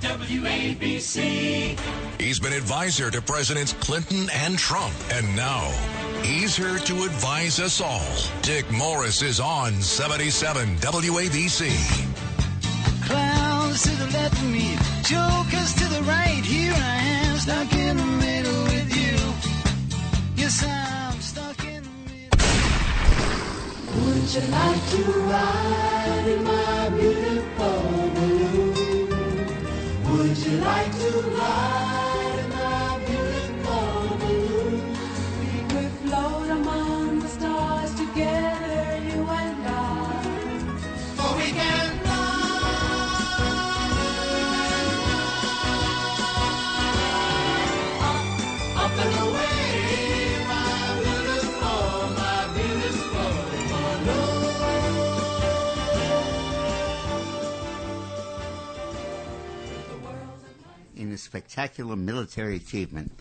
WABC. He's been advisor to Presidents Clinton and Trump, and now he's here to advise us all. Dick Morris is on 77 WABC. Clowns to the left of me, jokers to the right. Here I am, stuck in the middle with you. Yes, I'm stuck in the middle. Would you like to ride in my beautiful you like to ride spectacular military achievement,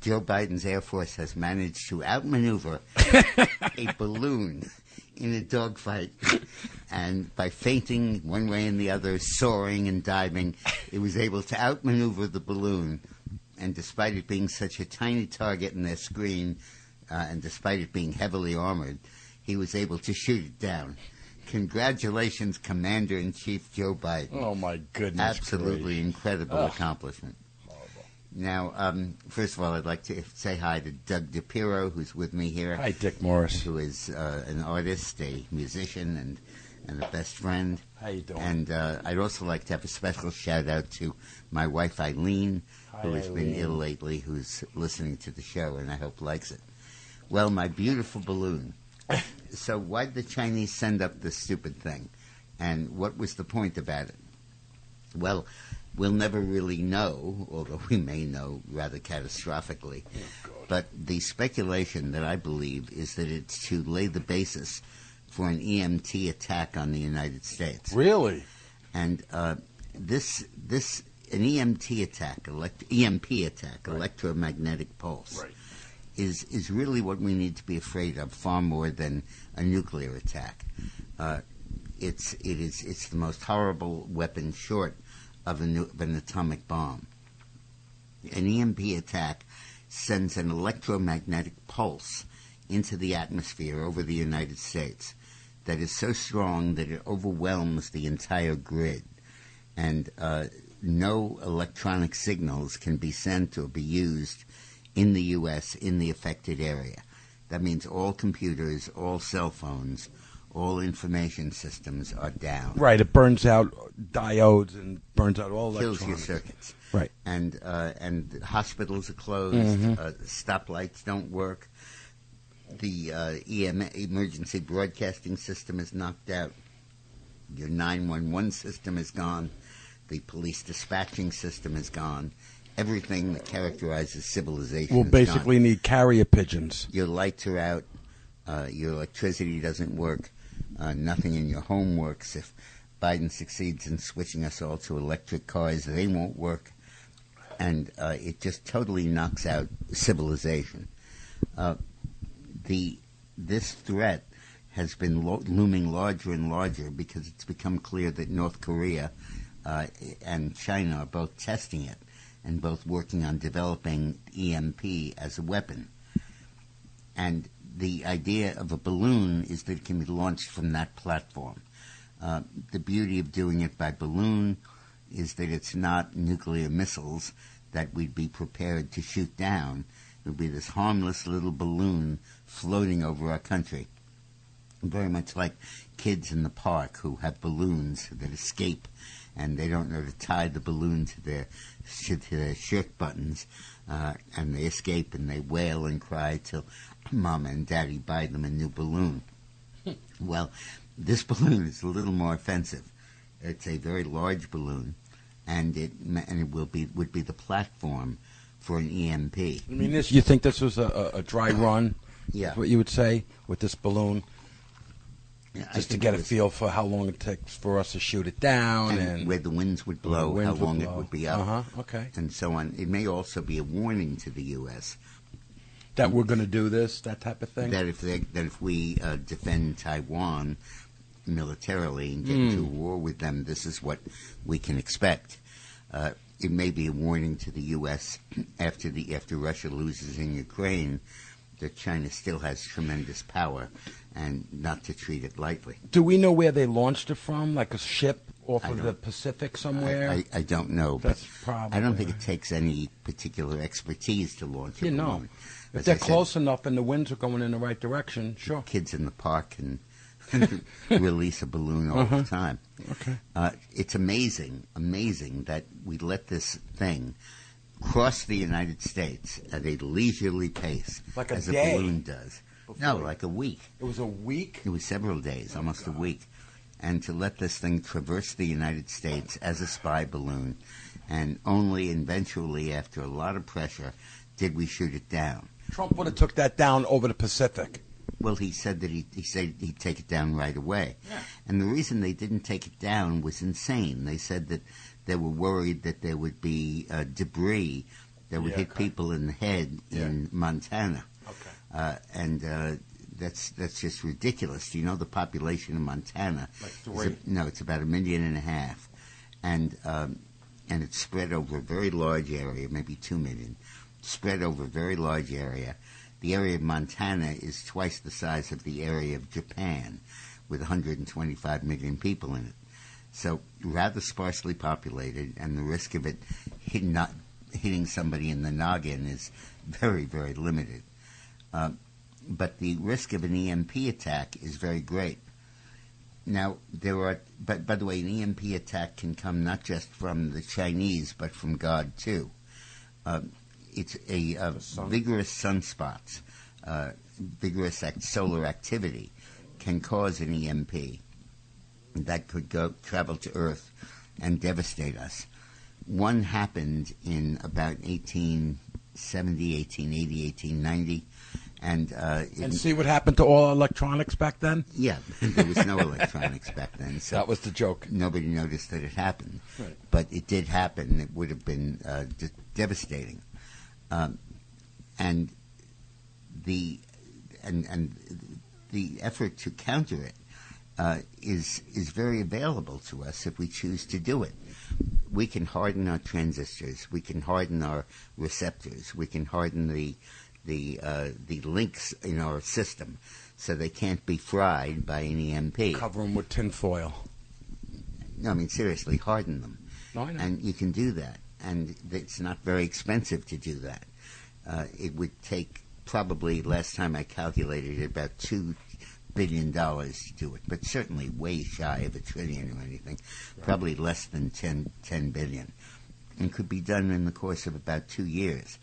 Joe Biden's Air Force has managed to outmaneuver a balloon in a dogfight. And by feinting one way and the other, soaring and diving, it was able to outmaneuver the balloon. And despite it being such a tiny target in their screen, uh, and despite it being heavily armored, he was able to shoot it down. Congratulations, Commander in Chief Joe Biden. Oh my goodness! Absolutely gracious. incredible accomplishment. Now, um, first of all, I'd like to say hi to Doug DePiro, who's with me here. Hi, Dick Morris. Who is uh, an artist, a musician, and and a best friend. How you doing? And uh, I'd also like to have a special shout out to my wife Eileen, who Hi, has been ill lately, who's listening to the show, and I hope likes it. Well, my beautiful balloon. so, why did the Chinese send up this stupid thing? And what was the point about it? Well, we'll never really know, although we may know rather catastrophically. but the speculation that I believe is that it's to lay the basis for an EMT attack on the United States. Really? And uh, this this an EMT attack, elect, EMP attack, electromagnetic pulse, Right. is is really what we need to be afraid of far more than a nuclear attack. Uh, it's it is it's the most horrible weapon short of, nu- of an atomic bomb. An EMP attack sends an electromagnetic pulse into the atmosphere over the United States that is so strong that it overwhelms the entire grid, and uh, no electronic signals can be sent or be used in the U.S. in the affected area. That means all computers, all cell phones, all information systems are down. Right. It burns out diodes and burns out all Kills your circuits. Right. And uh, and hospitals are closed. Mhm. Uh, stoplights don't work. The uh, EM emergency broadcasting system is knocked out. Your 911 system is gone. The police dispatching system is gone. Everything that characterizes civilization We'll basically gone. need carrier pigeons. Your lights are out. Uh, your electricity doesn't work. Uh, nothing in your home works. If Biden succeeds in switching us all to electric cars, they won't work. And uh, it just totally knocks out civilization. Uh, the this threat has been lo- looming larger and larger because it's become clear that North Korea uh, and China are both testing it and both working on developing EMP as a weapon. And the idea of a balloon is that it can be launched from that platform. Uh, the beauty of doing it by balloon is that it's not nuclear missiles that we'd be prepared to shoot down. It would be this harmless little balloon floating over our country. Very much like kids in the park who have balloons that escape and they don't know to tie the balloon to their, to their shirt buttons uh, and they escape and they wail and cry till mama and daddy buy them a new balloon. well, this balloon is a little more offensive. It's a very large balloon, and it and it will be would be the platform for an EMP. I mean, this. You think this was a, a, a dry run? Yeah. Is What you would say with this balloon, Yeah, just to get a feel for how long it takes for us to shoot it down, and, and, where the winds would blow, winds how would long it would be up, Uh-huh, okay. and so on. It may also be a warning to the U.S. that we're going to do this, that type of thing. that if they, that if we uh, defend Taiwan militarily and get Mm. into war with them, this is what we can expect. Uh, it may be a warning to the U.S. after the after Russia loses in Ukraine that China still has tremendous power, and not to treat it lightly. Do we know where they launched it from? Like a ship off I of the Pacific somewhere? I, I, I don't know, That's probably. I don't think it takes any particular expertise to launch it. You know. If they're I said, close enough and the winds are going in the right direction, sure. kids in the park can release a balloon all the time. Uh-huh. Okay. Uh, it's amazing, amazing that we let this thing cross the United States at a leisurely pace, Like a as day a balloon does. No, like a week. It was a week. It was several days, almost a week. And to let this thing traverse the United States as a spy balloon, and only eventually, after a lot of pressure, did we shoot it down. Trump would have took that down over the Pacific. Well, he said that he, he said he'd take it down right away. Yeah. And the reason they didn't take it down was insane. They said that they were worried that there would be uh, debris that would Yeah, hit okay. people in the head in Montana. Okay. Uh, and uh, that's that's just ridiculous. Do you know the population of Montana? Like three. a- no, it's about a million and a half, and um, and it's spread over a very large area, maybe two million, spread over a very large area. The area of Montana is twice the size of the area of Japan, with 125 million people in it. So rather sparsely populated, and the risk of it hit not, hitting somebody in the noggin is very, very limited. Um, but the risk of an EMP attack is very great. Now there are, but by the way, an EMP attack can come not just from the Chinese, but from God too. Um, it's a, uh sun. vigorous sunspots, uh, vigorous act- solar activity can cause an EMP that could go travel to Earth and devastate us. One happened in about 1870, 1880, 1890, and uh, And see what happened to all electronics back then? yeah, there was no electronics back then, so That was the joke. nobody noticed that it happened. Right. But it did happen. It would have been uh, de- devastating. Um, and the and and the effort to counter it uh, is is very available to us if we choose to do it. We can harden our transistors. We can harden our receptors. We can harden the the uh, the links in our system so they can't be fried by an EMP. Cover them with tinfoil. No, I mean seriously, harden them, No, I know. and you can do that, and it's not very expensive to do that. Uh, it would take probably last time I calculated it, about two billion dollars to do it, but certainly way shy of a trillion or anything. Probably less than 10, 10 billion, and could be done in the course of about two years,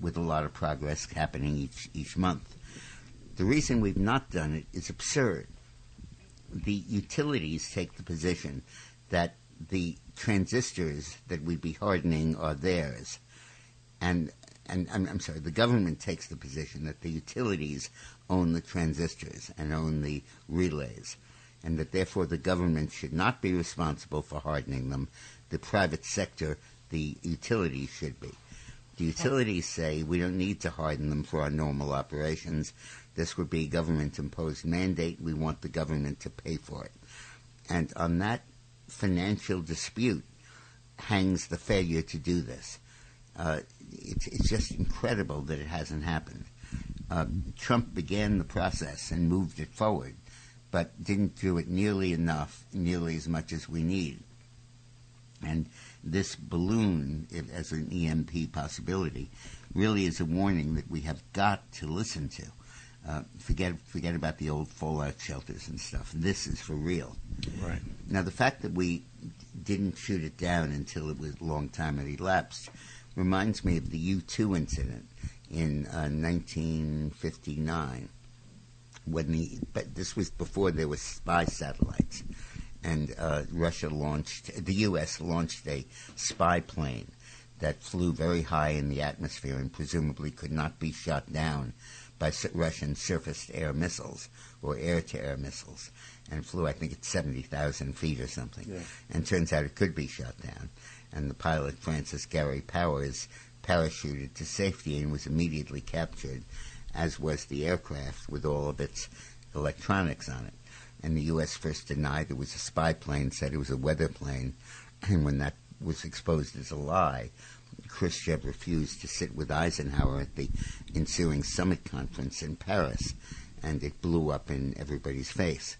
with a lot of progress happening each each month. The reason we've not done it is absurd. The utilities take the position that the transistors that we'd be hardening are theirs. And, and I'm, I'm sorry, the government takes the position that the utilities own the transistors and own the relays, and that therefore the government should not be responsible for hardening them. The private sector, the utilities should be. The utilities say we don't need to harden them for our normal operations. This would be a government imposed mandate. We want the government to pay for it. And on that financial dispute hangs the failure to do this. Uh, it's, it's just incredible that it hasn't happened. Uh, Trump began the process and moved it forward, but didn't do it nearly enough, nearly as much as we need. And this balloon, if, as an EMP possibility, really is a warning that we have got to listen to. Uh, forget forget about the old fallout shelters and stuff. This is for real. Right. Now, the fact that we didn't shoot it down until it was a long time had elapsed reminds me of the U 2 incident in uh, 1959. When the, but this was before there were spy satellites. And uh, Russia launched, the U.S. launched a spy plane that flew very high in the atmosphere and presumably could not be shot down by Russian surface-to-air missiles or air-to-air missiles, and flew, I think, at 70,000 feet or something. Yeah. And turns out it could be shot down. And the pilot, Francis Gary Powers, parachuted to safety and was immediately captured, as was the aircraft with all of its electronics on it. And the U.S. first denied it was a spy plane, said it was a weather plane, and when that was exposed as a lie. Khrushchev refused to sit with Eisenhower at the ensuing summit conference in Paris, and it blew up in everybody's face.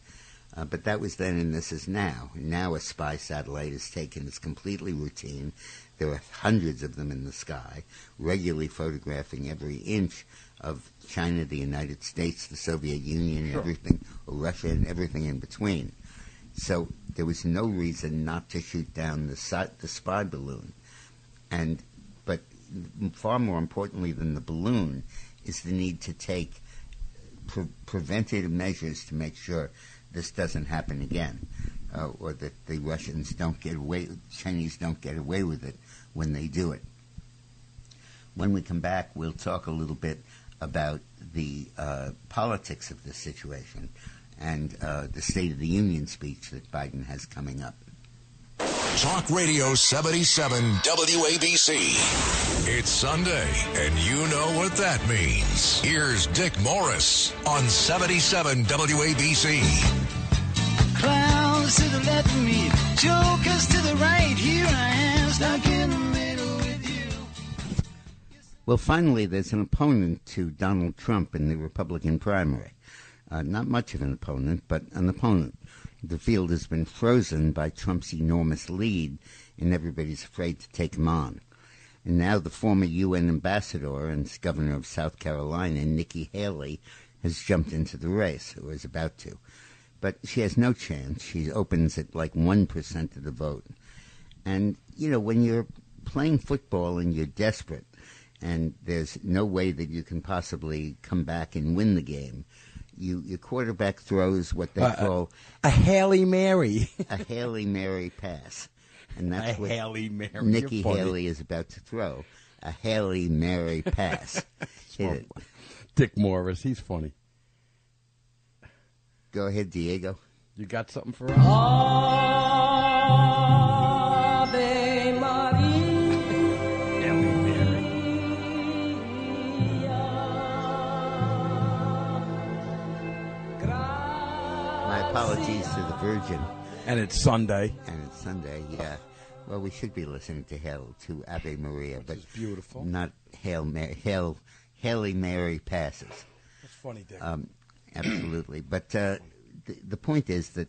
Uh, but that was then, and this is now. Now a spy satellite is taken as completely routine. There are hundreds of them in the sky, regularly photographing every inch of China, the United States, the Soviet Union, everything, or Russia, and everything in between. So there was no reason not to shoot down the, si- the spy balloon. And far more importantly than the balloon is the need to take pre- preventative measures to make sure this doesn't happen again, uh, or that the Russians don't get away, Chinese don't get away with it when they do it. When we come back, we'll talk a little bit about the uh, politics of this situation and uh, the State of the Union speech that Biden has coming up. Talk Radio 77 WABC. It's Sunday, and you know what that means. Here's Dick Morris on 77 WABC. Clowns to the left of me, jokers to the right. Here I am, stuck in the middle with you. Well, finally, there's an opponent to Donald Trump in the Republican primary. Uh, not much of an opponent, but an opponent. The field has been frozen by Trump's enormous lead, and everybody's afraid to take him on. And now the former UN ambassador and governor of South Carolina, Nikki Haley, has jumped into the race, or is about to. But she has no chance. She opens at like 1% of the vote. And, you know, when you're playing football and you're desperate, and there's no way that you can possibly come back and win the game, you your quarterback throws what they Uh, call A Haley Mary. a Haley Mary pass, and a that's what Haley Mary. Nikki Haley is about to throw a Haley Mary pass. Hit it. Dick Morris. He's funny. Go ahead, Diego. You got something for us? Haley Virgin, And it's Sunday. and it's Sunday. Yeah. Well, we should be listening to Hail to Ave Maria, but beautiful. not Hail Mary, Hail Haley Mary passes. That's funny, Dick. Um, absolutely. But uh, the, the point is that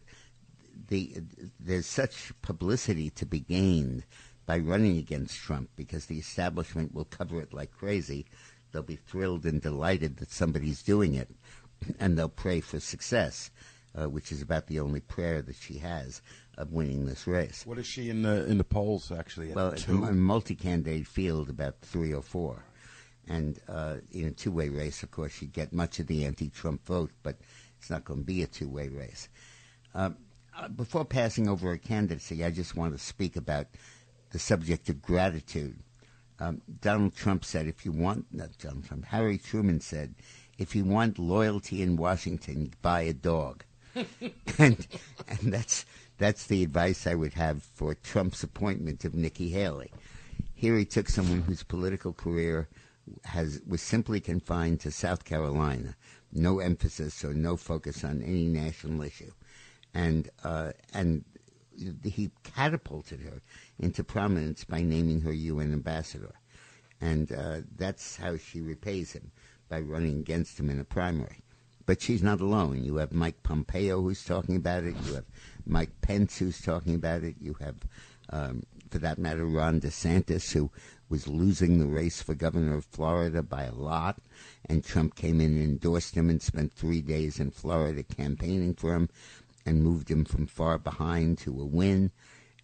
the there's such publicity to be gained by running against Trump because the establishment will cover it like crazy. They'll be thrilled and delighted that somebody's doing it, and they'll pray for success, uh, which is about the only prayer that she has of winning this race. what is she in the in the polls actually? At Well, it's a multi-candidate field, about three or four. And uh, in a two-way race, of course, she'd get much of the anti-Trump vote, but it's not going to be a two-way race. Um, uh, before passing over a candidacy, I just want to speak about the subject of gratitude. Um, Donald Trump said, if you want, not Donald Trump, Harry Truman said, if you want loyalty in Washington, buy a dog. and and that's that's the advice I would have for Trump's appointment of Nikki Haley. Here he took someone whose political career has was simply confined to South Carolina, no emphasis or no focus on any national issue, and uh, and he catapulted her into prominence by naming her UN ambassador, and uh, that's how she repays him by running against him in a primary. But she's not alone. You have Mike Pompeo who's talking about it. You have Mike Pence who's talking about it. You have, um, for that matter, Ron DeSantis who was losing the race for governor of Florida by a lot, and Trump came in and endorsed him and spent three days in Florida campaigning for him and moved him from far behind to a win.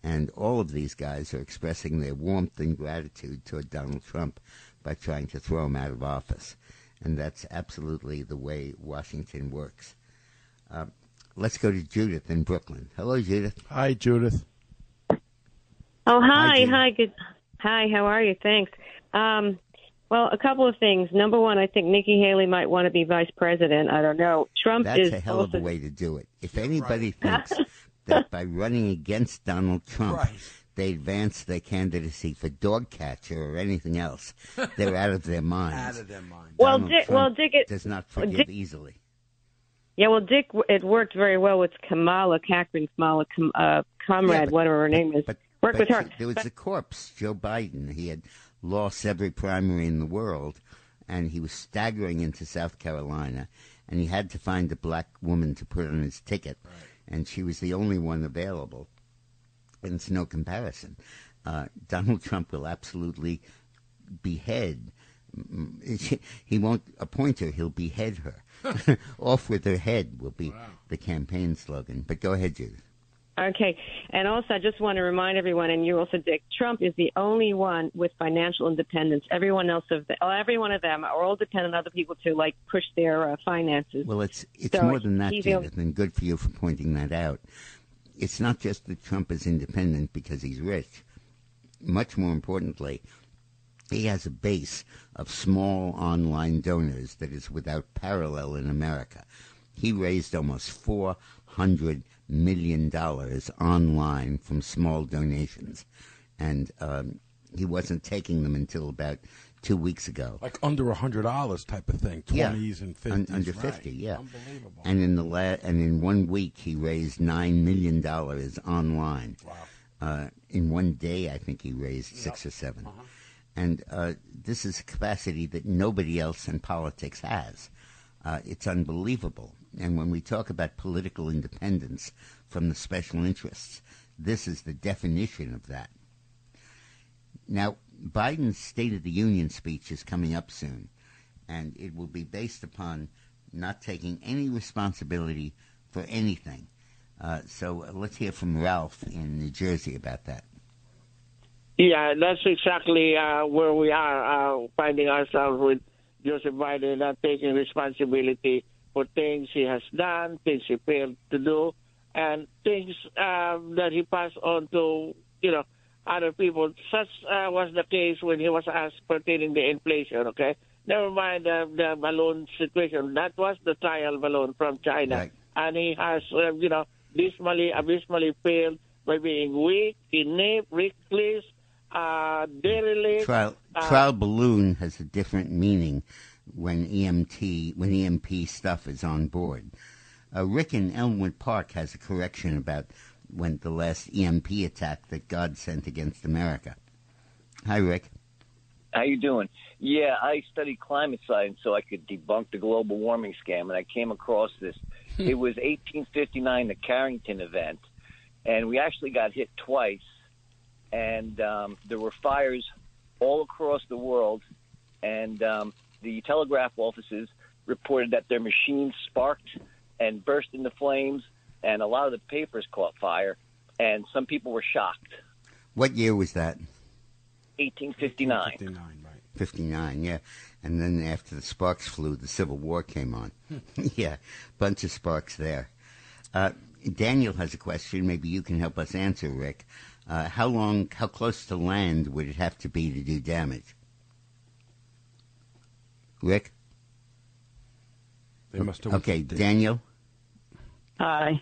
And all of these guys are expressing their warmth and gratitude toward Donald Trump by trying to throw him out of office. And that's absolutely the way Washington works. Uh, let's go to Judith in Brooklyn. Hello, Judith. Hi, Judith. Oh, Hi, hi, Judy. hi, good. Hi, how are you? Thanks. Um, well, a couple of things. Number one, I think Nikki Haley might want to be vice president. I don't know. Trump That's is a hell of a way to do it. If anybody thinks that by running against Donald Trump, Right. They advance their candidacy for dog catcher or anything else, they're out of their minds. Out of their mind. Well, Donald Dick- Trump well, Dick, it- does not well, forgive Dick- easily. Yeah, well, Dick, it worked very well with Kamala Cochran, Kamala Com, uh, Comrade, Yeah, but- whatever her name is. But Work with But her. There was But- a corpse, Joe Biden. He had lost every primary in the world, and he was staggering into South Carolina, and he had to find a black woman to put on his ticket, and she was the only one available. And it's no comparison. Uh, Donald Trump will absolutely behead. He won't appoint her; he'll behead her. Off with her head will be the campaign slogan. But go ahead, Judith. Okay. And also, I just want to remind everyone, and you also, Dick, Trump is the only one with financial independence. Everyone else of the, every one of them are all dependent on other people to like push their uh, finances. Well, it's it's So more than that, he's the only- Judith, and good for you for pointing that out. It's not just that Trump is independent because he's rich. Much more importantly, he has a base of small online donors that is without parallel in America. He raised almost four hundred million dollars online from small donations, and um, he wasn't taking them until about two weeks ago. Like under a hundred dollars type of thing, Yeah. twenties and Un- fifties. under right. 50, yeah. Unbelievable. And in the la- and in one week, he raised nine million dollars online. Wow. Uh, in one day, I think he raised six or 7 Uh-huh. And uh, this is a capacity that nobody else in politics has. Uh, it's unbelievable. And when we talk about political independence from the special interests, this is the definition of that. Now, Biden's State of the Union speech is coming up soon, and it will be based upon not taking any responsibility for anything. Uh, so uh, let's hear from Ralph in New Jersey about that. Yeah, that's exactly uh, where we are uh, finding ourselves with Joseph Biden not taking responsibility for things he has done, things he failed to do, and things um, that he passed on to, you know, other people. Such uh, was the case when he was asked pertaining the inflation. Okay, never mind the, the balloon situation. That was the trial balloon from China, Right. and he has, uh, you know, dismally, abysmally failed by being weak, inept, reckless, uh, derelict. Trial, uh, trial balloon has a different meaning when EMT when EMP stuff is on board. Uh, Rick in Elmwood Park has a correction about when the last EMP attack that God sent against America. Hi, Rick. How you doing? Yeah, I studied climate science so I could debunk the global warming scam, and I came across this. it was 1859, the Carrington event, and we actually got hit twice, and um, there were fires all across the world, and um, the telegraph offices reported that their machines sparked and burst into flames, and a lot of the papers caught fire, and some people were shocked. What year was that? 1859. 59, right. 59, yeah. And then after the sparks flew, the Civil War came on. yeah, bunch of sparks there. Uh, Daniel has a question. Maybe you can help us answer, Rick. Uh, how long, how close to land would it have to be to do damage? Rick? They must have. Okay, they- Daniel? Hi.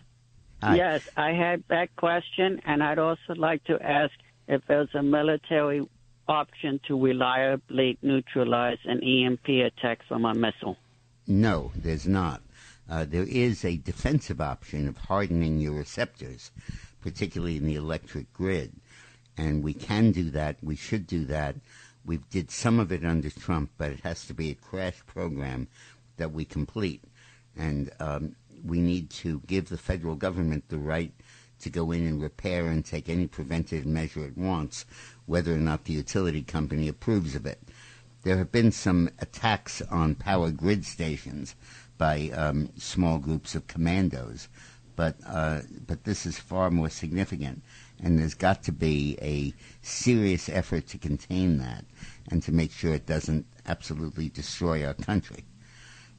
Hi. Yes, I had that question, and I'd also like to ask if there's a military option to reliably neutralize an EMP attack from a missile. No, there's not. Uh, there is a defensive option of hardening your receptors, particularly in the electric grid. And we can do that. We should do that. We did some of it under Trump, but it has to be a crash program that we complete. And um, we need to give the federal government the right to go in and repair and take any preventive measure it wants, whether or not the utility company approves of it. There have been some attacks on power grid stations by um, small groups of commandos, but uh, but this is far more significant, and there's got to be a serious effort to contain that and to make sure it doesn't absolutely destroy our country.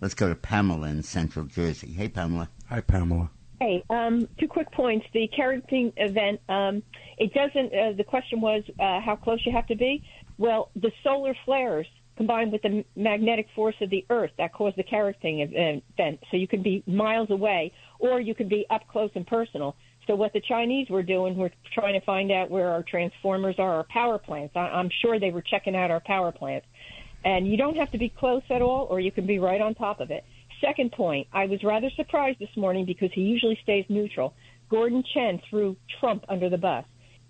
Let's go to Pamela in Central Jersey. Hey, Pamela. Hi, Pamela. Hey, um, two quick points. The Carrington event, um, it doesn't, uh, the question was uh, how close you have to be. Well, the solar flares combined with the magnetic force of the Earth that caused the Carrington event. So you can be miles away or you can be up close and personal. So what the Chinese were doing, we're trying to find out where our transformers are, our power plants. I- I'm sure they were checking out our power plants. And you don't have to be close at all, or you can be right on top of it. Second point, I was rather surprised this morning because he usually stays neutral. Gordon Chang threw Trump under the bus.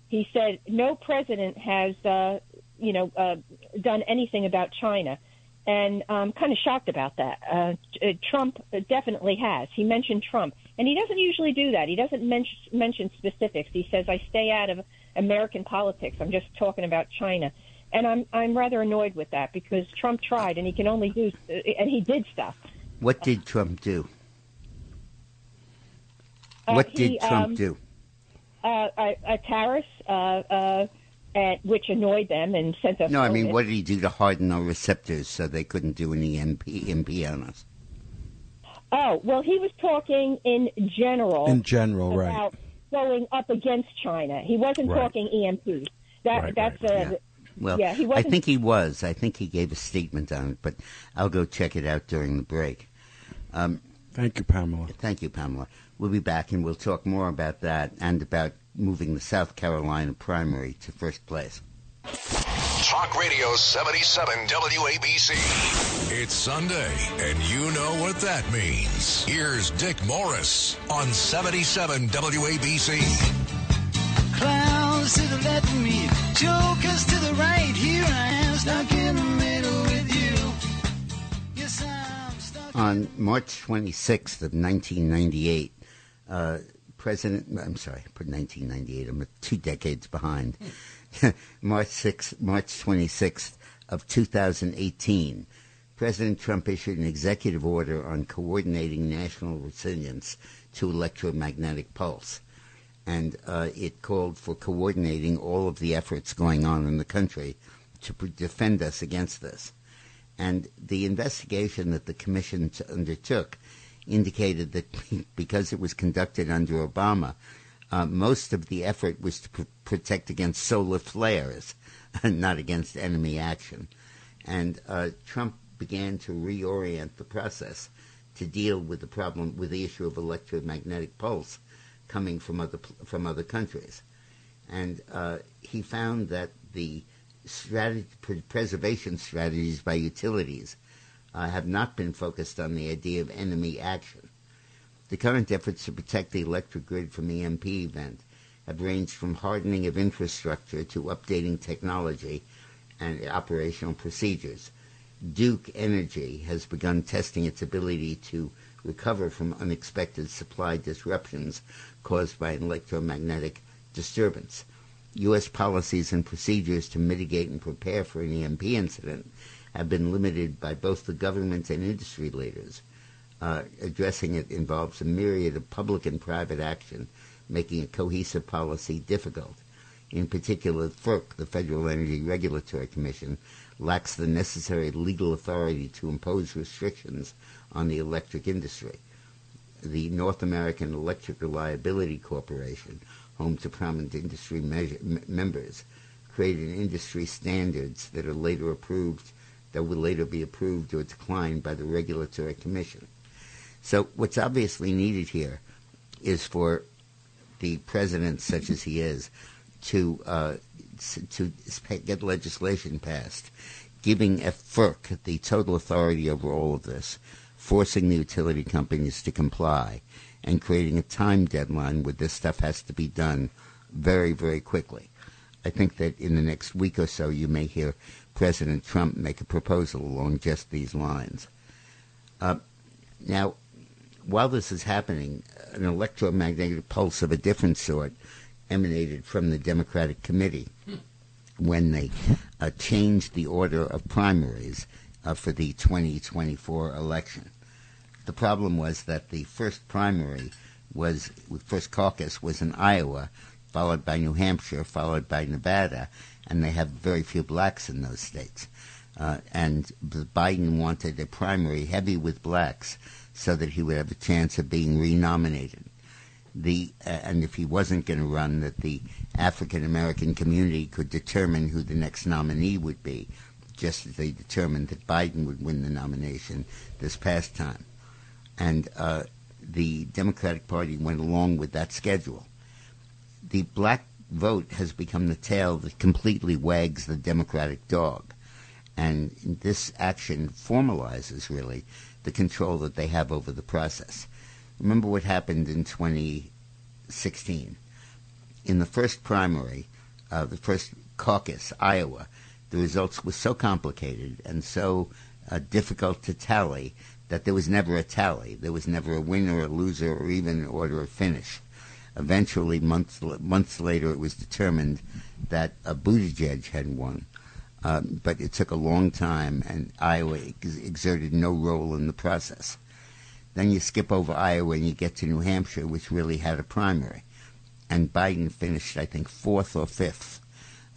he said no president has, uh, you know, uh, done anything about China, and I'm kind of shocked about that. Uh, uh, Trump definitely has. He mentioned Trump, and he doesn't usually do that. He doesn't mention mention specifics. He says, "I stay out of American politics. I'm just talking about China." And I'm I'm rather annoyed with that because Trump tried, and he can only do, uh, and he did stuff. What did Trump do? Uh, what he, did Trump um, do? Uh, a, a tariff, uh, uh, at, which annoyed them and sent us. No, I mean, COVID. what did he do to harden our receptors so they couldn't do any EMP, EMP on us? Oh well, he was talking in general. In general, right. about going up against China. He wasn't Right. talking EMP. That Right, that's right, uh, yeah. Well, yeah. He I wasn't. think he was. I think he gave a statement on it, but I'll go check it out during the break. Um, Thank you, Pamela. Thank you, Pamela. We'll be back and we'll talk more about that and about moving the South Carolina primary to first place. Talk Radio 77 WABC. It's Sunday, and you know what that means. Here's Dick Morris on 77 WABC. To the left of me, jokers to the right. Here I am, stuck in the middle with you. Yes, I'm stuck. On March 26th of 1998, uh, President, I'm sorry, put 1998, I'm two decades behind. March 6th, March 26th of 2018, President Trump issued an executive order on coordinating national resilience to electromagnetic pulse. And uh, it called for coordinating all of the efforts going on in the country to pr- defend us against this. And the investigation that the commission undertook indicated that because it was conducted under Obama, uh, most of the effort was to pr- protect against solar flares, not against enemy action. And uh, Trump began to reorient the process to deal with the problem with the issue of electromagnetic pulse coming from other from other countries. And uh, he found that the strategy, preservation strategies by utilities uh, have not been focused on the idea of enemy action. The current efforts to protect the electric grid from EMP event have ranged from hardening of infrastructure to updating technology and operational procedures. Duke Energy has begun testing its ability to recover from unexpected supply disruptions caused by an electromagnetic disturbance. U.S. policies and procedures to mitigate and prepare for an EMP incident have been limited by both the government and industry leaders. Uh, addressing it involves a myriad of public and private action, making a cohesive policy difficult. In particular, FERC, the Federal Energy Regulatory Commission, lacks the necessary legal authority to impose restrictions on the electric industry. The North American Electric Reliability Corporation, home to prominent industry measure, m- members, created industry standards that are later approved, that will later be approved or declined by the Regulatory Commission. So what's obviously needed here is for the president, such as he is, to uh, to get legislation passed, giving FERC the total authority over all of this, forcing the utility companies to comply, and creating a time deadline where this stuff has to be done very, very quickly. I think that in the next week or so, you may hear President Trump make a proposal along just these lines. Uh, now, while this is happening, an electromagnetic pulse of a different sort emanated from the Democratic committee when they uh, changed the order of primaries uh, for the 2024 election. The problem was that the first primary was, first caucus was in Iowa, followed by New Hampshire, followed by Nevada, and they have very few blacks in those states. Uh, and Biden wanted a primary heavy with blacks so that he would have a chance of being renominated. The uh, and if he wasn't going to run, that the African American community could determine who the next nominee would be, just as they determined that Biden would win the nomination this past time. And uh, the Democratic Party went along with that schedule. The black vote has become the tail that completely wags the Democratic dog. And this action formalizes, really, the control that they have over the process. Remember what happened in 2016. In the first primary, uh, the first caucus, Iowa, the results were so complicated and so uh, difficult to tally that there was never a tally. There was never a winner, a loser, or even an order of finish. Eventually, months months later, it was determined that uh, Buttigieg had won. Um, but it took a long time, and Iowa ex- exerted no role in the process. Then you skip over Iowa and you get to New Hampshire, which really had a primary. And Biden finished, I think, fourth or fifth.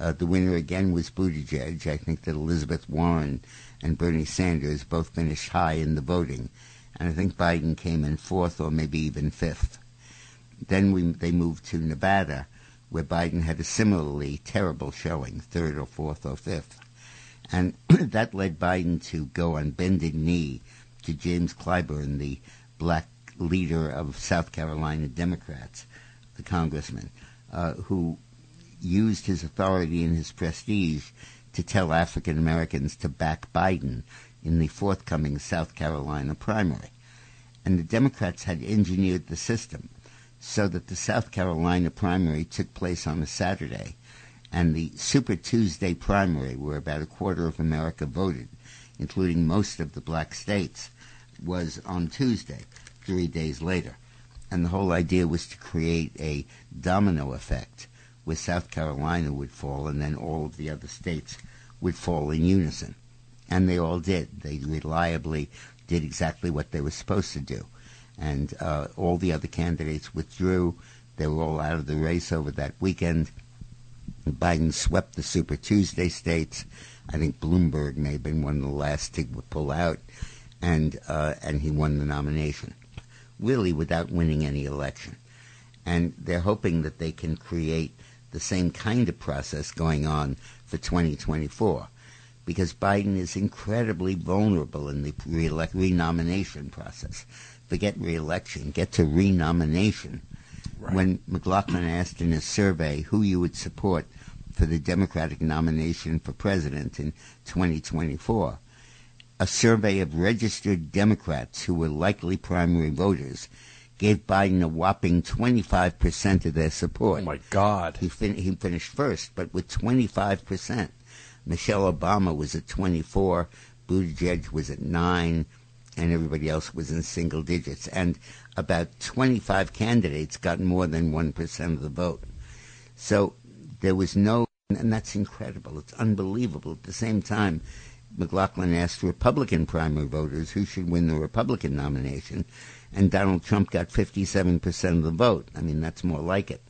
Uh, the winner again was Buttigieg. I think that Elizabeth Warren and Bernie Sanders both finished high in the voting. And I think Biden came in fourth or maybe even fifth. Then we, they moved to Nevada, where Biden had a similarly terrible showing, third or fourth or fifth. And that led Biden to go on bended knee to James Clyburn, the black leader of South Carolina Democrats, the congressman, uh, who used his authority and his prestige to tell African Americans to back Biden in the forthcoming South Carolina primary. And the Democrats had engineered the system so that the South Carolina primary took place on a Saturday, and the Super Tuesday primary, where about a quarter of America voted, including most of the black states, was on Tuesday, three days later. And the whole idea was to create a domino effect where South Carolina would fall and then all of the other states would fall in unison. And they all did. They reliably did exactly what they were supposed to do. And uh, all the other candidates withdrew. They were all out of the race over that weekend. Biden swept the Super Tuesday states. I think Bloomberg may have been one of the last to pull out, and uh, and he won the nomination, really without winning any election. And they're hoping that they can create the same kind of process going on for 2024, because Biden is incredibly vulnerable in the re-elect- renomination process. Forget re-election, get to renomination. When McLaughlin asked in his survey who you would support for the Democratic nomination for president in 2024, a survey of registered Democrats who were likely primary voters gave Biden a whopping 25% of their support. Oh my God! He, fin- he finished first, but with 25%. Michelle Obama was at 24, Buttigieg was at 9, and everybody else was in single digits. And about 25 candidates got more than 1% of the vote. So there was no, and that's incredible. It's unbelievable. At the same time, McLaughlin asked Republican primary voters who should win the Republican nomination, and Donald Trump got 57% of the vote. I mean, that's more like it.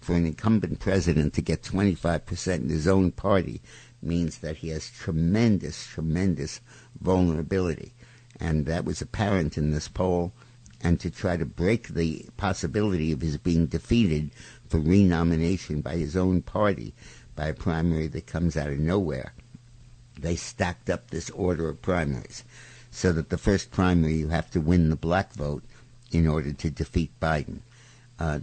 For an incumbent president to get 25% in his own party means that he has tremendous, tremendous vulnerability. And that was apparent in this poll. And to try to break the possibility of his being defeated for renomination by his own party by a primary that comes out of nowhere, they stacked up this order of primaries so that the first primary you have to win the black vote in order to defeat Biden. Uh,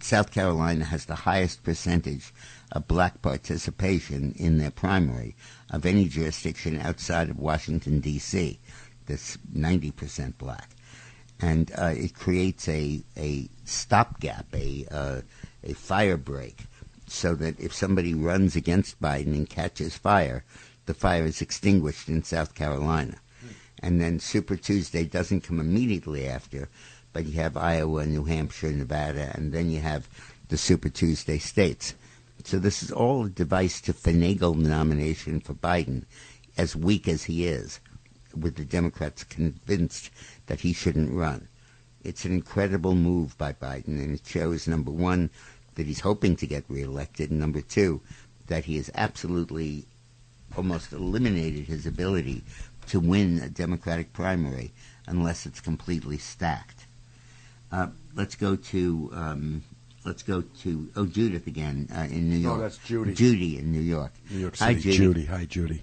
South Carolina has the highest percentage of black participation in their primary of any jurisdiction outside of Washington, D.C. That's 90% black. And uh, it creates a, a stopgap, a, uh, a fire break, so that if somebody runs against Biden and catches fire, the fire is extinguished in South Carolina. And then Super Tuesday doesn't come immediately after, but you have Iowa, New Hampshire, Nevada, and then you have the Super Tuesday states. So this is all a device to finagle the nomination for Biden, as weak as he is, with the Democrats convinced that he shouldn't run. It's an incredible move by Biden, and it shows, number one, that he's hoping to get reelected, and number two, that he has absolutely almost eliminated his ability to win a Democratic primary unless it's completely stacked. Uh, let's go to um, let's go to oh Judith again uh, in New No, York. that's Judy. Judy in New York. New York City. Hi, City. Judy. Hi, Judy.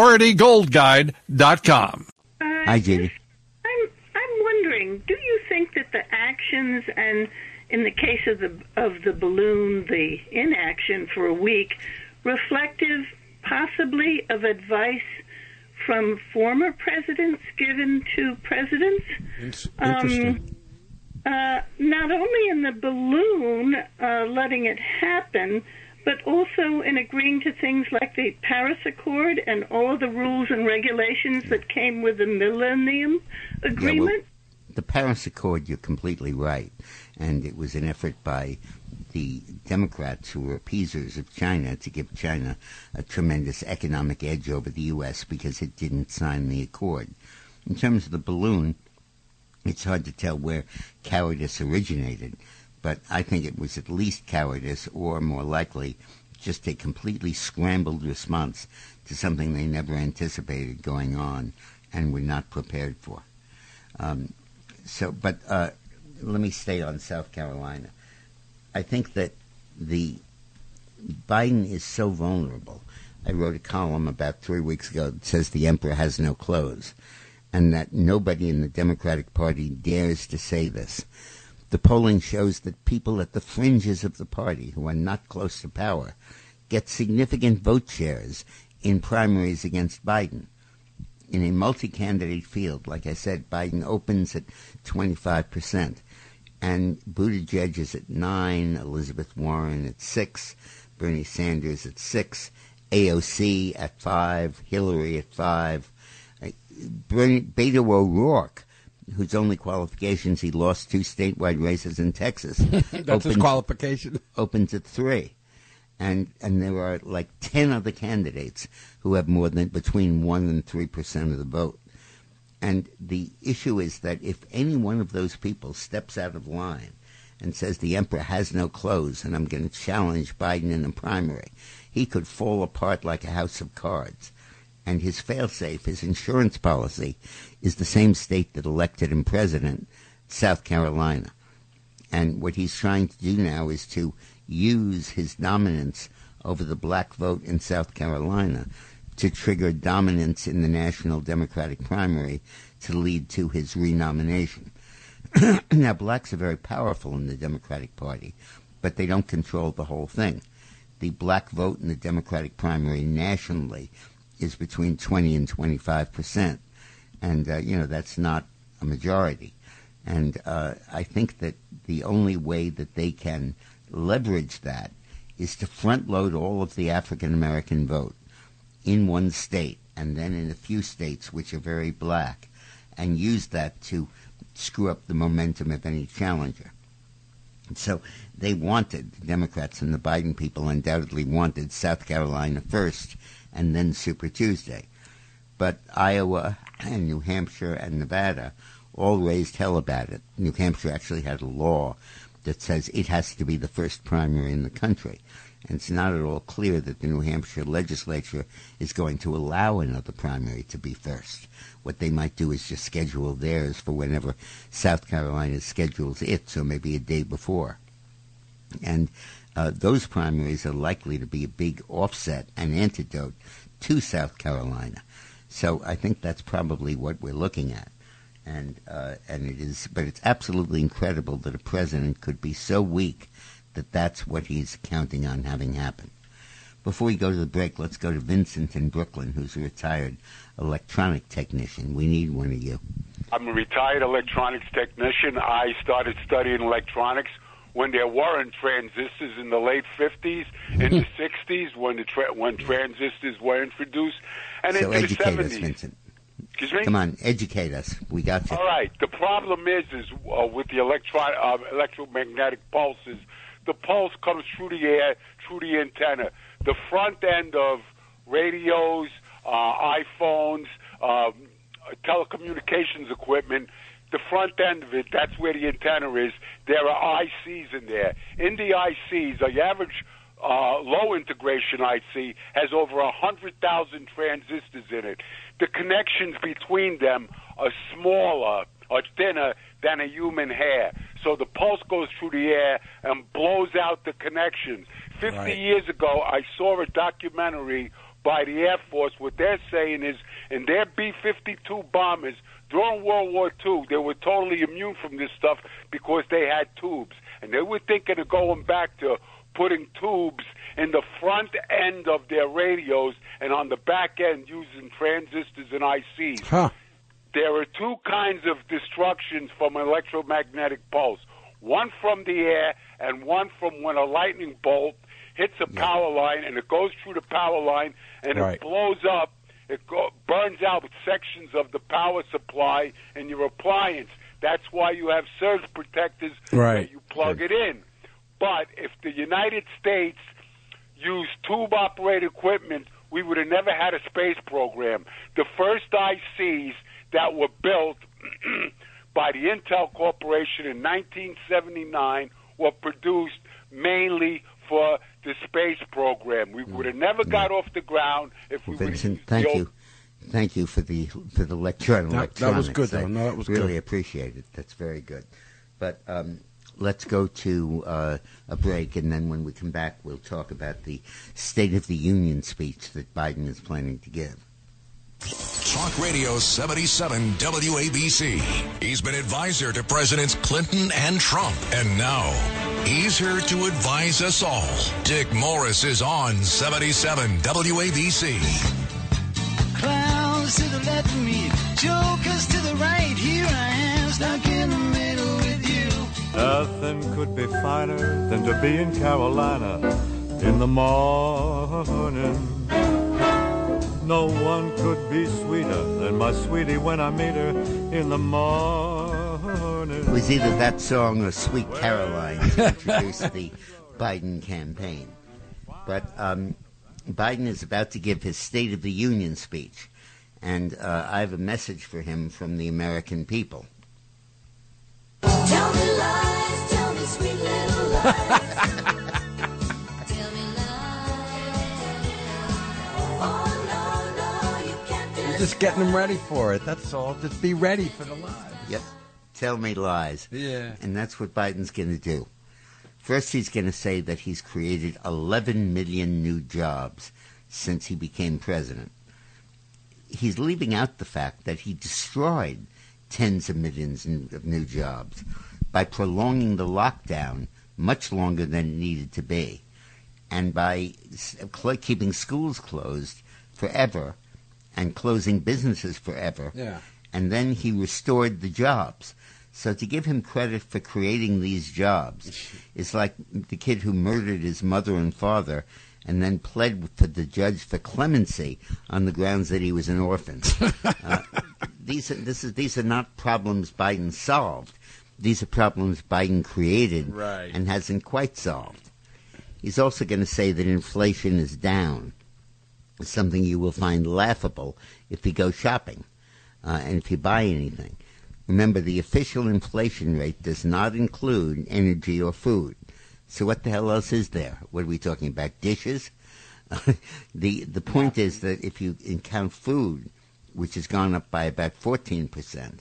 prioritygoldguide.com. Hi, Judy. I'm I'm wondering, do you think that the actions and in the case of the of the balloon, the inaction for a week, reflective possibly of advice from former presidents given to presidents? Interesting. uh, not only in the balloon, uh, letting it happen, but also in agreeing to things like the Paris Accord and all the rules and regulations that came with the Millennium Agreement. The Paris Accord, you're completely right. And it was an effort by the Democrats who were appeasers of China to give China a tremendous economic edge over the U.S. because it didn't sign the accord. In terms of the balloon, it's hard to tell where cowardice originated, but I think it was at least cowardice or more likely just a completely scrambled response to something they never anticipated going on and were not prepared for. Um, so, but uh, let me stay on South Carolina. I think that the Biden is so vulnerable. I wrote a column about three weeks ago that says the emperor has no clothes, and that nobody in the Democratic Party dares to say this. The polling shows that people at the fringes of the party, who are not close to power, get significant vote shares in primaries against Biden. In a multi candidate field, like I said, Biden opens at 25%, and Buttigieg is at 9, Elizabeth Warren at 6, Bernie Sanders at 6, AOC at 5, Hillary at 5. Uh, Bernie, Beto O'Rourke, whose only qualifications he lost two statewide races in Texas. That's his qualification. Opens at 3 and and there are like ten other candidates who have more than between one and three percent of the vote. And the issue is that if any one of those people steps out of line and says the emperor has no clothes and I'm going to challenge Biden in the primary, he could fall apart like a house of cards. And his failsafe, his insurance policy, is the same state that elected him president, South Carolina. And what he's trying to do now is to use his dominance over the black vote in South Carolina to trigger dominance in the national Democratic primary to lead to his renomination. now, blacks are very powerful in the Democratic Party, but they don't control the whole thing. The black vote in the Democratic primary nationally is between 20 and 25 percent, and uh, you know that's not a majority. And uh, I think that the only way that they can leverage that is to front load all of the African American vote in one state and then in a few states which are very black and use that to screw up the momentum of any challenger. So they wanted, the Democrats and the Biden people undoubtedly wanted South Carolina first and then Super Tuesday. But Iowa and New Hampshire and Nevada all raised hell about it. New Hampshire actually had a law that says it has to be the first primary in the country. And it's not at all clear that the New Hampshire legislature is going to allow another primary to be first. What they might do is just schedule theirs for whenever South Carolina schedules it, so maybe a day before. And uh, those primaries are likely to be a big offset, an antidote to South Carolina. So I think that's probably what we're looking at and uh, and it is, but it's absolutely incredible that a president could be so weak that that's what he's counting on having happen. Before we go to the break, let's go to Vincent in Brooklyn, who's a retired electronic technician. We need one of you. I'm a retired electronics technician. I started studying electronics when there weren't transistors in the late 50s, in the 60s, when the tra- when transistors were introduced, and so into the 70s. us, Vincent. Excuse me? Come on, educate us. We got you. All right. The problem is, is uh, with the electron, uh, electromagnetic pulses, the pulse comes through the air, through the antenna. The front end of radios, uh, iPhones, uh, telecommunications equipment. The front end of it, that's where the antenna is. There are ICs in there. In the ICs, the average uh, low integration IC has over a hundred thousand transistors in it. The connections between them are smaller or thinner than a human hair. So the pulse goes through the air and blows out the connections. Fifty Right. years ago, I saw a documentary by the Air Force. What they're saying is, in their B-52 bombers during World War II, they were totally immune from this stuff because they had tubes, and they were thinking of going back to putting tubes in the front end of their radios and on the back end using transistors and ICs. Huh. There are two kinds of destructions from an electromagnetic pulse. One from the air and one from when a lightning bolt hits a power line and it goes through the power line and Right. it blows up. It go, burns out sections of the power supply in your appliance. That's why you have surge protectors Right. you plug it in. But if the United States used tube operated equipment, we would have never had a space program. The first ICs that were built by the Intel Corporation in 1979 were produced mainly for the space program. We would have never got off the ground if we would have Vincent, thank the you. Thank you for the for the lecture on That- that was electronics. good, though. No, that was really good. appreciate it. That's very good. But um, let's go to uh, a break, and then when we come back, we'll talk about the State of the Union speech that Biden is planning to give. Talk Radio 77 WABC. He's been advisor to Presidents Clinton and Trump. And now, he's here to advise us all. Dick Morris is on 77 WABC. Clowns to the left of me, jokers to the right. Here I am, stuck in the middle with you. Nothing could be finer than to be in Carolina in the morning. No one could be sweeter than my sweetie when I meet her in the morning. It was either that song or Sweet Caroline to introduce the Biden campaign. But um, Biden is about to give his State of the Union speech, and uh, I have a message for him from the American people. Tell me lies, tell me sweet little lies. Just getting them ready for it. That's all. Just be ready for the live. Yep. Tell me lies. Yeah. And that's what Biden's going to do. First, he's going to say that he's created 11 million new jobs since he became president. He's leaving out the fact that he destroyed tens of millions of new jobs by prolonging the lockdown much longer than it needed to be and by keeping schools closed forever and closing businesses forever Yeah. and then he restored the jobs. So to give him credit for creating these jobs is like the kid who murdered his mother and father and then pled for the judge for clemency on the grounds that he was an orphan. uh, these are, this is these are not problems Biden solved. These are problems Biden created Right. and hasn't quite solved. He's also going to say that inflation is down, something you will find laughable if you go shopping uh, and if you buy anything. Remember, the official inflation rate does not include energy or food. So what the hell else is there? What are we talking about? Dishes? the the point is that if you count food, which has gone up by about 14%,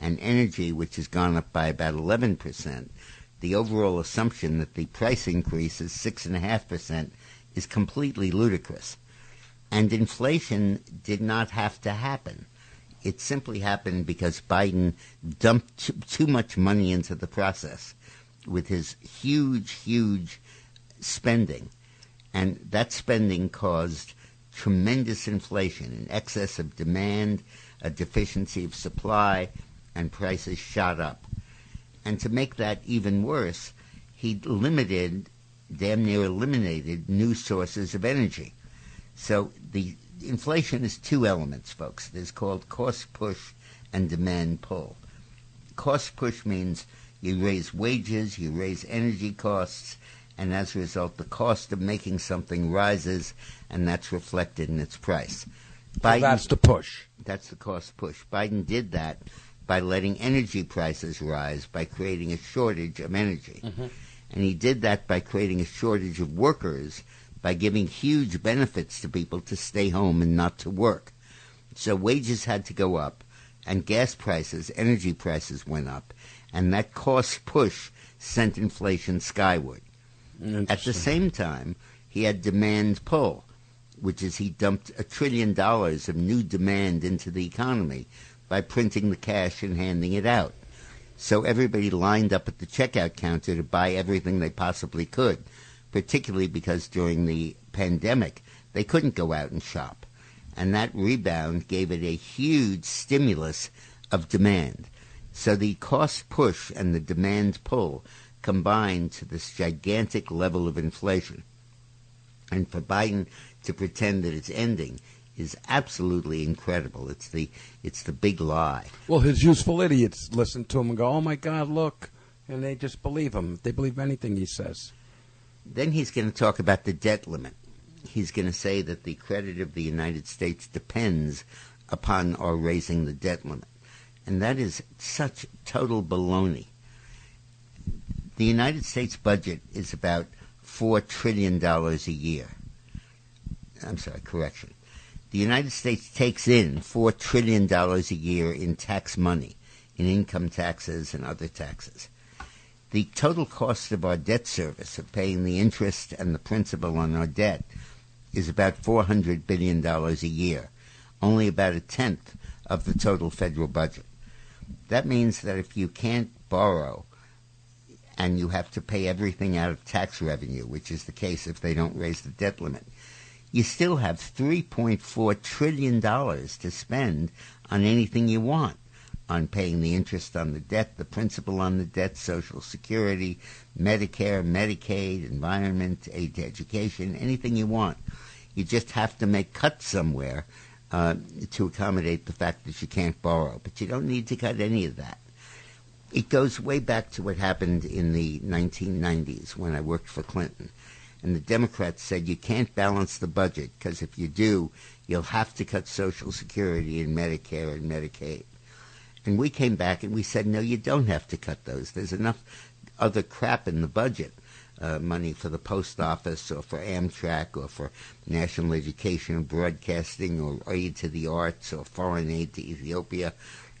and energy, which has gone up by about 11%, the overall assumption that the price increase is 6.5% is completely ludicrous. And inflation did not have to happen. It simply happened because Biden dumped too, too much money into the process with his huge, huge spending. And that spending caused tremendous inflation, an excess of demand, a deficiency of supply, and prices shot up. And to make that even worse, he limited, damn near eliminated, new sources of energy. So the inflation is two elements, folks. There's called cost push and demand pull. Cost push means you raise wages, you raise energy costs, and as a result, the cost of making something rises, and that's reflected in its price. Biden, that's the push. That's the cost push. Biden did that by letting energy prices rise by creating a shortage of energy. Mm-hmm. And he did that by creating a shortage of workers by giving huge benefits to people to stay home and not to work. So wages had to go up, and gas prices, energy prices went up, and that cost push sent inflation skyward. At the same time, he had demand pull, which is he dumped a trillion dollars of new demand into the economy by printing the cash and handing it out. So everybody lined up at the checkout counter to buy everything they possibly could, particularly because during the pandemic they couldn't go out and shop. And that rebound gave it a huge stimulus of demand. So the cost push and the demand pull combined to this gigantic level of inflation. And for Biden to pretend that it's ending is absolutely incredible. It's the it's the big lie. Well, his useful idiots listen to him and go, "Oh my God, look," and they just believe him. They believe anything he says. Then he's going to talk about the debt limit. He's going to say that the credit of the United States depends upon our raising the debt limit. And that is such total baloney. The United States budget is about $4 trillion a year. I'm sorry, correction. The United States takes in $4 trillion a year in tax money, in income taxes and other taxes. The total cost of our debt service, of paying the interest and the principal on our debt, is about $400 billion a year, only about a tenth of the total federal budget. That means that if you can't borrow and you have to pay everything out of tax revenue, which is the case if they don't raise the debt limit, you still have $3.4 trillion to spend on anything you want on paying the interest on the debt, the principal on the debt, Social Security, Medicare, Medicaid, environment, aid to education, anything you want. You just have to make cuts somewhere uh, to accommodate the fact that you can't borrow. But you don't need to cut any of that. It goes way back to what happened in the 1990s when I worked for Clinton. And the Democrats said you can't balance the budget because if you do, you'll have to cut Social Security and Medicare and Medicaid. And we came back and we said, no, you don't have to cut those. There's enough other crap in the budget. Uh, money for the post office or for Amtrak or for national education and broadcasting or aid to the arts or foreign aid to Ethiopia,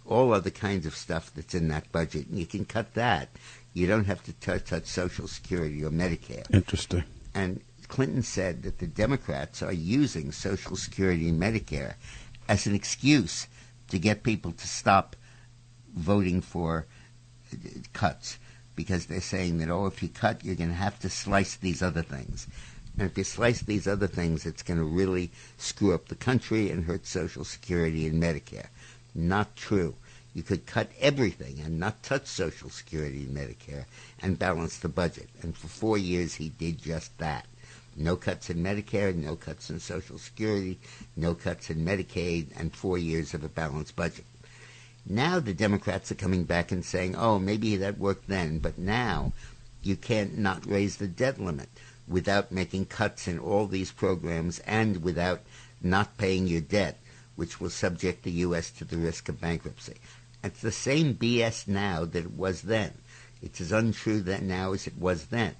all other kinds of stuff that's in that budget. And you can cut that. You don't have to touch, touch Social Security or Medicare. Interesting. And Clinton said that the Democrats are using Social Security and Medicare as an excuse to get people to stop voting for uh, cuts because they're saying that, oh, if you cut, you're going to have to slice these other things. And if you slice these other things, it's going to really screw up the country and hurt Social Security and Medicare. Not true. You could cut everything and not touch Social Security and Medicare and balance the budget. And for four years, he did just that. No cuts in Medicare, no cuts in Social Security, no cuts in Medicaid, and four years of a balanced budget. Now the Democrats are coming back and saying, oh, maybe that worked then, but now you can't not raise the debt limit without making cuts in all these programs and without not paying your debt, which will subject the U.S. to the risk of bankruptcy. It's the same BS now that it was then. It's as untrue that now as it was then.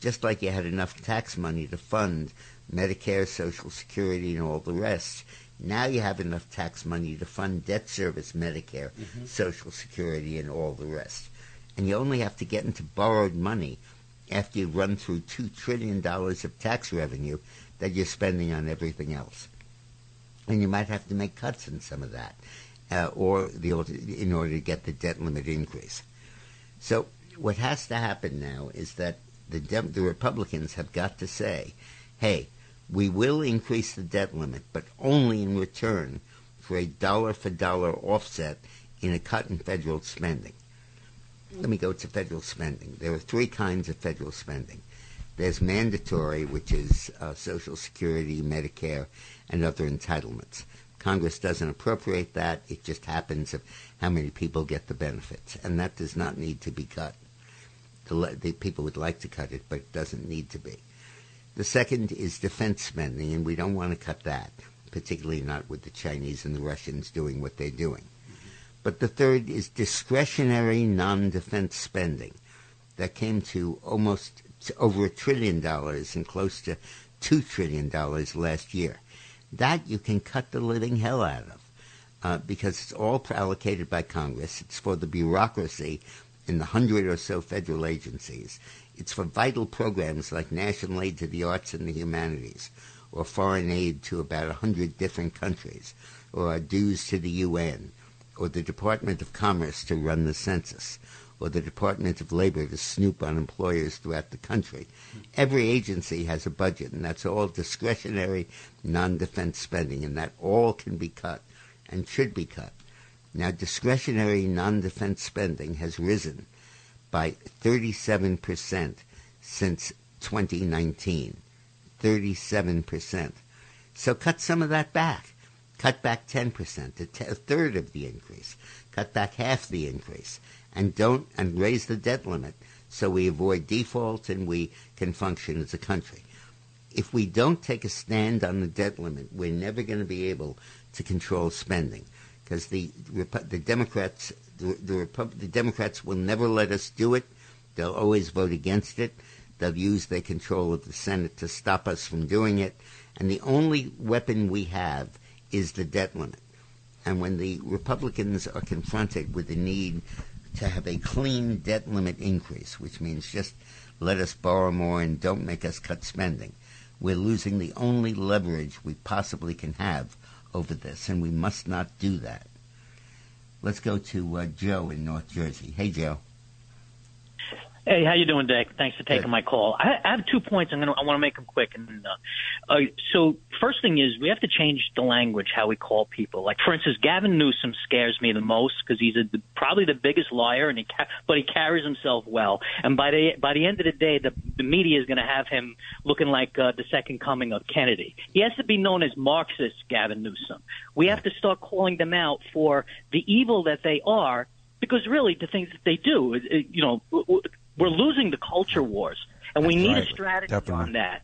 Just like you had enough tax money to fund Medicare, Social Security, and all the rest, now you have enough tax money to fund debt service, Medicare, Mhm. Social Security, and all the rest. And you only have to get into borrowed money after you run through $2 trillion of tax revenue that you're spending on everything else. And you might have to make cuts in some of that uh, or the, in order to get the debt limit increase. So what has to happen now is that the, the Republicans have got to say, hey, we will increase the debt limit, but only in return for a dollar for dollar offset in a cut in federal spending. Let me go to federal spending. There are three kinds of federal spending. There's mandatory, which is uh, Social Security, Medicare, and other entitlements. Congress doesn't appropriate that. It just happens of how many people get the benefits, and that does not need to be cut. The, the people would like to cut it, but it doesn't need to be. The second is defense spending, and we don't want to cut that. particularly not with the Chinese and the Russians doing what they're doing. But the third is discretionary non-defense spending that came to almost over a trillion dollars and close to two trillion dollars last year. That you can cut the living hell out of uh, because it's all allocated by Congress. It's for the bureaucracy in the hundred or so federal agencies. It's for vital programs like national aid to the arts and the humanities, or foreign aid to about a hundred different countries, or dues to the UN, or the Department of Commerce to run the census, or the Department of Labor to snoop on employers throughout the country. Every agency has a budget, and that's all discretionary, non-defense spending, and that all can be cut and should be cut. Now, discretionary non-defense spending has risen by 37% since 2019. 37%. So cut some of that back. Cut back 10%, a, t- a third of the increase. Cut back half the increase. And don't, and raise the debt limit so we avoid default and we can function as a country. If we don't take a stand on the debt limit, we're never going to be able to control spending because the the Democrats the the, Repu- the Democrats will never let us do it. They'll always vote against it. They'll use their control of the Senate to stop us from doing it. And the only weapon we have is the debt limit. And when the Republicans are confronted with the need to have a clean debt limit increase, which means just let us borrow more and don't make us cut spending, we're losing the only leverage we possibly can have over this, and we must not do that. Let's go to uh, Joe in North Jersey. Hey, Joe. Hey, how you doing, Dick? Thanks for taking my call. I, I have two points. I'm gonna. I want to make them quick. And uh, uh, so, first thing is we have to change the language how we call people. Like, for instance, Gavin Newsom scares me the most because he's a, probably the biggest liar, and he ca- but he carries himself well. And by the by the end of the day, the the media is going to have him looking like uh, the second coming of Kennedy. He has to be known as Marxist Gavin Newsom. We have to start calling them out for the evil that they are because really the things that they do, it, it, you know, we're losing the culture wars, and we need right. a strategy Definitely. on that.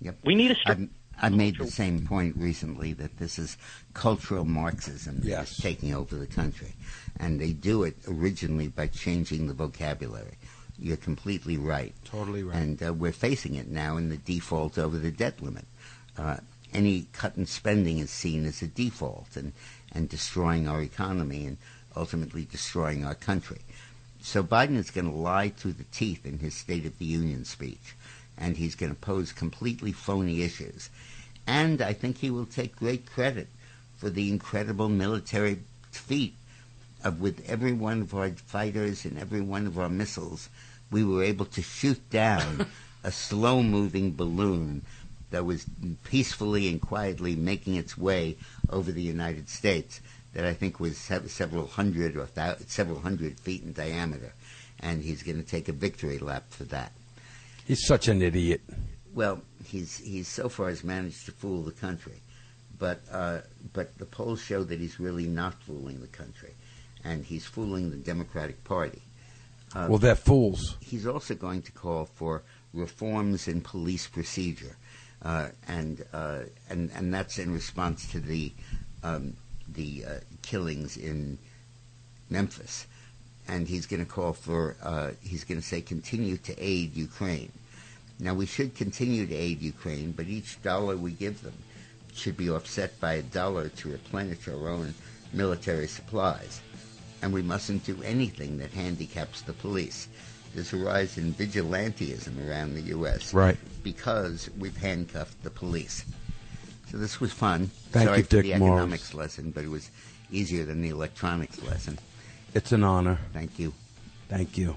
Yep. We need a str- I've, made the same point recently that this is cultural Marxism that is taking over the country. And they do it originally by changing the vocabulary. You're completely right. Totally right. And uh, we're facing it now in the default over the debt limit. Uh, any cut in spending is seen as a default and, and destroying our economy and ultimately destroying our country. So Biden is going to lie through the teeth in his State of the Union speech, and he's going to pose completely phony issues. And I think he will take great credit for the incredible military feat of with every one of our fighters and every one of our missiles, we were able to shoot down a slow-moving balloon that was peacefully and quietly making its way over the United States that I think was several hundred or several hundred feet in diameter, and he's going to take a victory lap for that. He's such an idiot. Well, he's he's so far has managed to fool the country, but uh, but the polls show that he's really not fooling the country, and he's fooling the Democratic Party. Uh, Well, they're fools. He's also going to call for reforms in police procedure, uh, and uh, and and that's in response to the um, the uh, killings in Memphis, and he's going to call for uh, he's going to say continue to aid Ukraine. Now we should continue to aid Ukraine, but each dollar we give them should be offset by a dollar to replenish our own military supplies, and we mustn't do anything that handicaps the police. There's a rise in vigilantism around the U.S. Right. because we've handcuffed the police. So this was fun. Thank Sorry you, for Dick the Morris. economics lesson, but it was easier than the electronics lesson. It's an honor. Thank you. Thank you.